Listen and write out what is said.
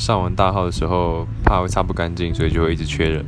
上完大号的时候怕会擦不干净，所以就会一直缺人。